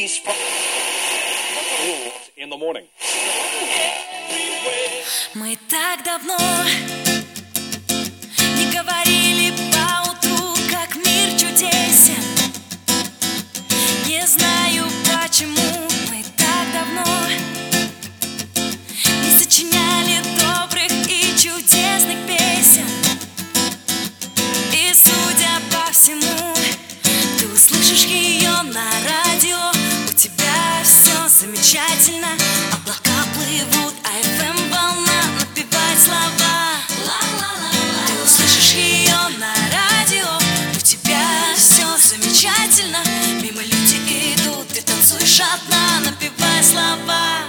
least five in the morning. Мы так давно не говорили по утру, как мир чудесен. Не знаю почему мы так давно не сочиняли добрых и чудесных песен. И судя по всему, замечательно, облака плывут, а FM волна напевает слова. Ты услышишь ее на радио, у тебя все замечательно. Мимо люди идут, ты танцуешь одна, напевая слова.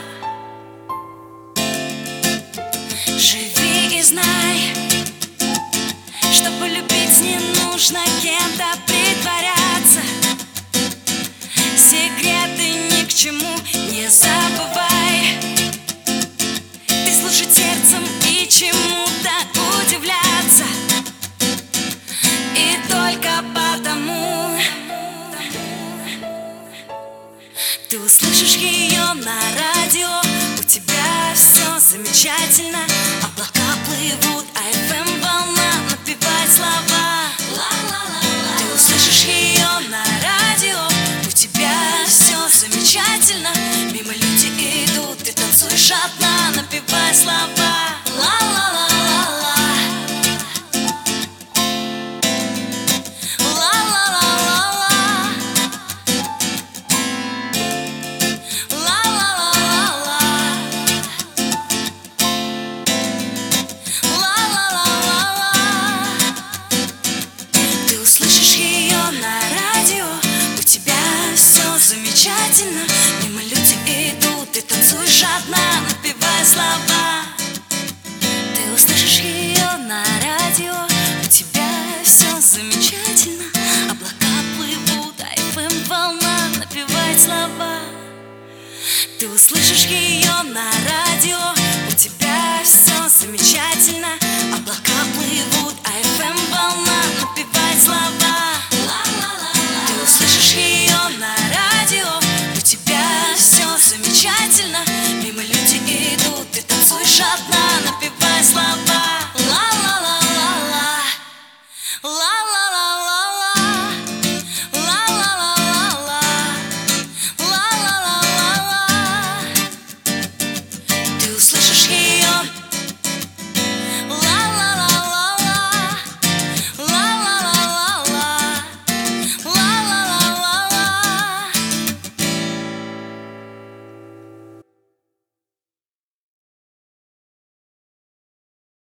Живи и знай, чтобы любить не нужно кем-то притворяться Ты услышишь ее на радио. У тебя все замечательно. Облака плывут, а FM волна напевает слова. Ты услышишь ее на радио. У тебя все замечательно. Мимо люди идут, ты танцуешь одна Напевая слова Мимо люди идут, ты танцуешь одна Напевая слова. Ты услышишь ее на радио У тебя все замечательно. Облака плывут, а FM волна напевает слова. Ты услышишь ее на радио